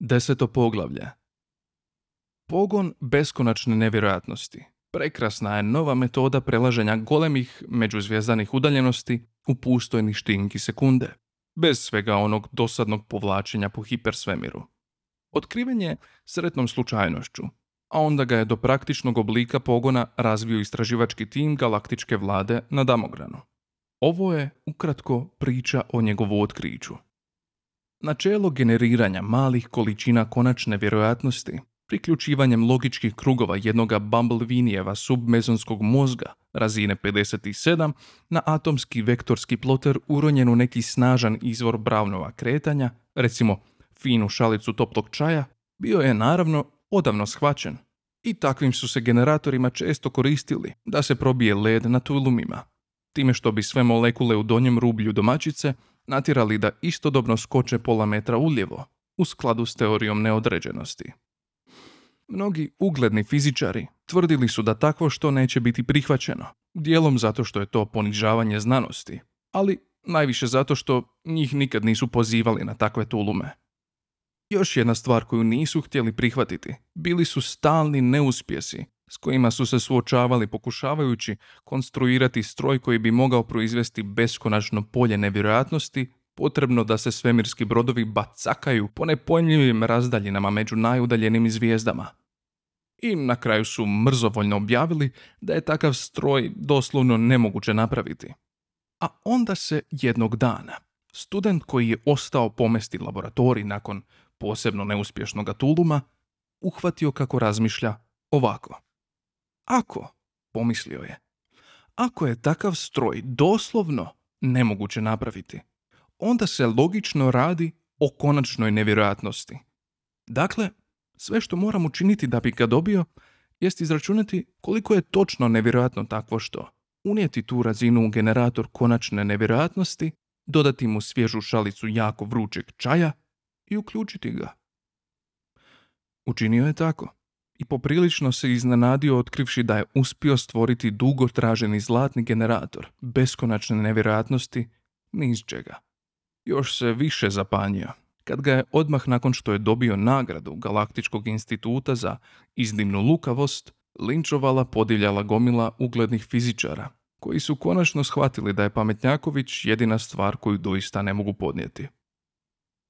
Deseto poglavlje. Pogon beskonačne nevjerojatnosti. Prekrasna je nova metoda prelaženja golemih međuzvjezdanih udaljenosti u pustojni štinki sekunde, bez svega onog dosadnog povlačenja po hipersvemiru. Otkriven je sretnom slučajnošću, a onda ga je do praktičnog oblika pogona razvio istraživački tim galaktičke vlade na Damogranu. Ovo je ukratko priča o njegovu otkriću. Načelo generiranja malih količina konačne vjerojatnosti priključivanjem logičkih krugova jednoga Bumblevinijeva submezonskog mozga razine 57 na atomski vektorski ploter uronjen u neki snažan izvor Brownova kretanja, recimo finu šalicu toplog čaja, bio je naravno odavno shvaćen. I takvim su se generatorima često koristili da se probije led na tulumima, time što bi sve molekule u donjem rublju domaćice natjerali da istodobno skoče pola metra uljevo, u skladu s teorijom neodređenosti. Mnogi ugledni fizičari tvrdili su da takvo što neće biti prihvaćeno, dijelom zato što je to ponižavanje znanosti, ali najviše zato što njih nikad nisu pozivali na takve tulume. Još jedna stvar koju nisu htjeli prihvatiti bili su stalni neuspjesi s kojima su se suočavali pokušavajući konstruirati stroj koji bi mogao proizvesti beskonačno polje nevjerojatnosti potrebno da se svemirski brodovi bacakaju po nepojmljivim razdaljinama među najudaljenim zvijezdama. I na kraju su mrzovoljno objavili da je takav stroj doslovno nemoguće napraviti. A onda se jednog dana student koji je ostao pomesti laboratorij nakon posebno neuspješnog tuluma uhvatio kako razmišlja ovako. Ako, pomislio je, ako je takav stroj doslovno nemoguće napraviti, onda se logično radi o konačnoj nevjerojatnosti. Dakle, sve što moram učiniti da bi ga dobio, jest izračunati koliko je točno nevjerojatno takvo što. Unijeti tu razinu u generator konačne nevjerojatnosti, dodati mu svježu šalicu jako vrućeg čaja i uključiti ga. Učinio je tako i poprilično se iznenadio otkrivši da je uspio stvoriti dugo traženi zlatni generator beskonačne nevjerojatnosti ni iz čega. Još se više zapanjio kad ga je odmah nakon što je dobio nagradu Galaktičkog instituta za iznimnu lukavost linčovala podivljala gomila uglednih fizičara, koji su konačno shvatili da je Pametnjaković jedina stvar koju doista ne mogu podnijeti.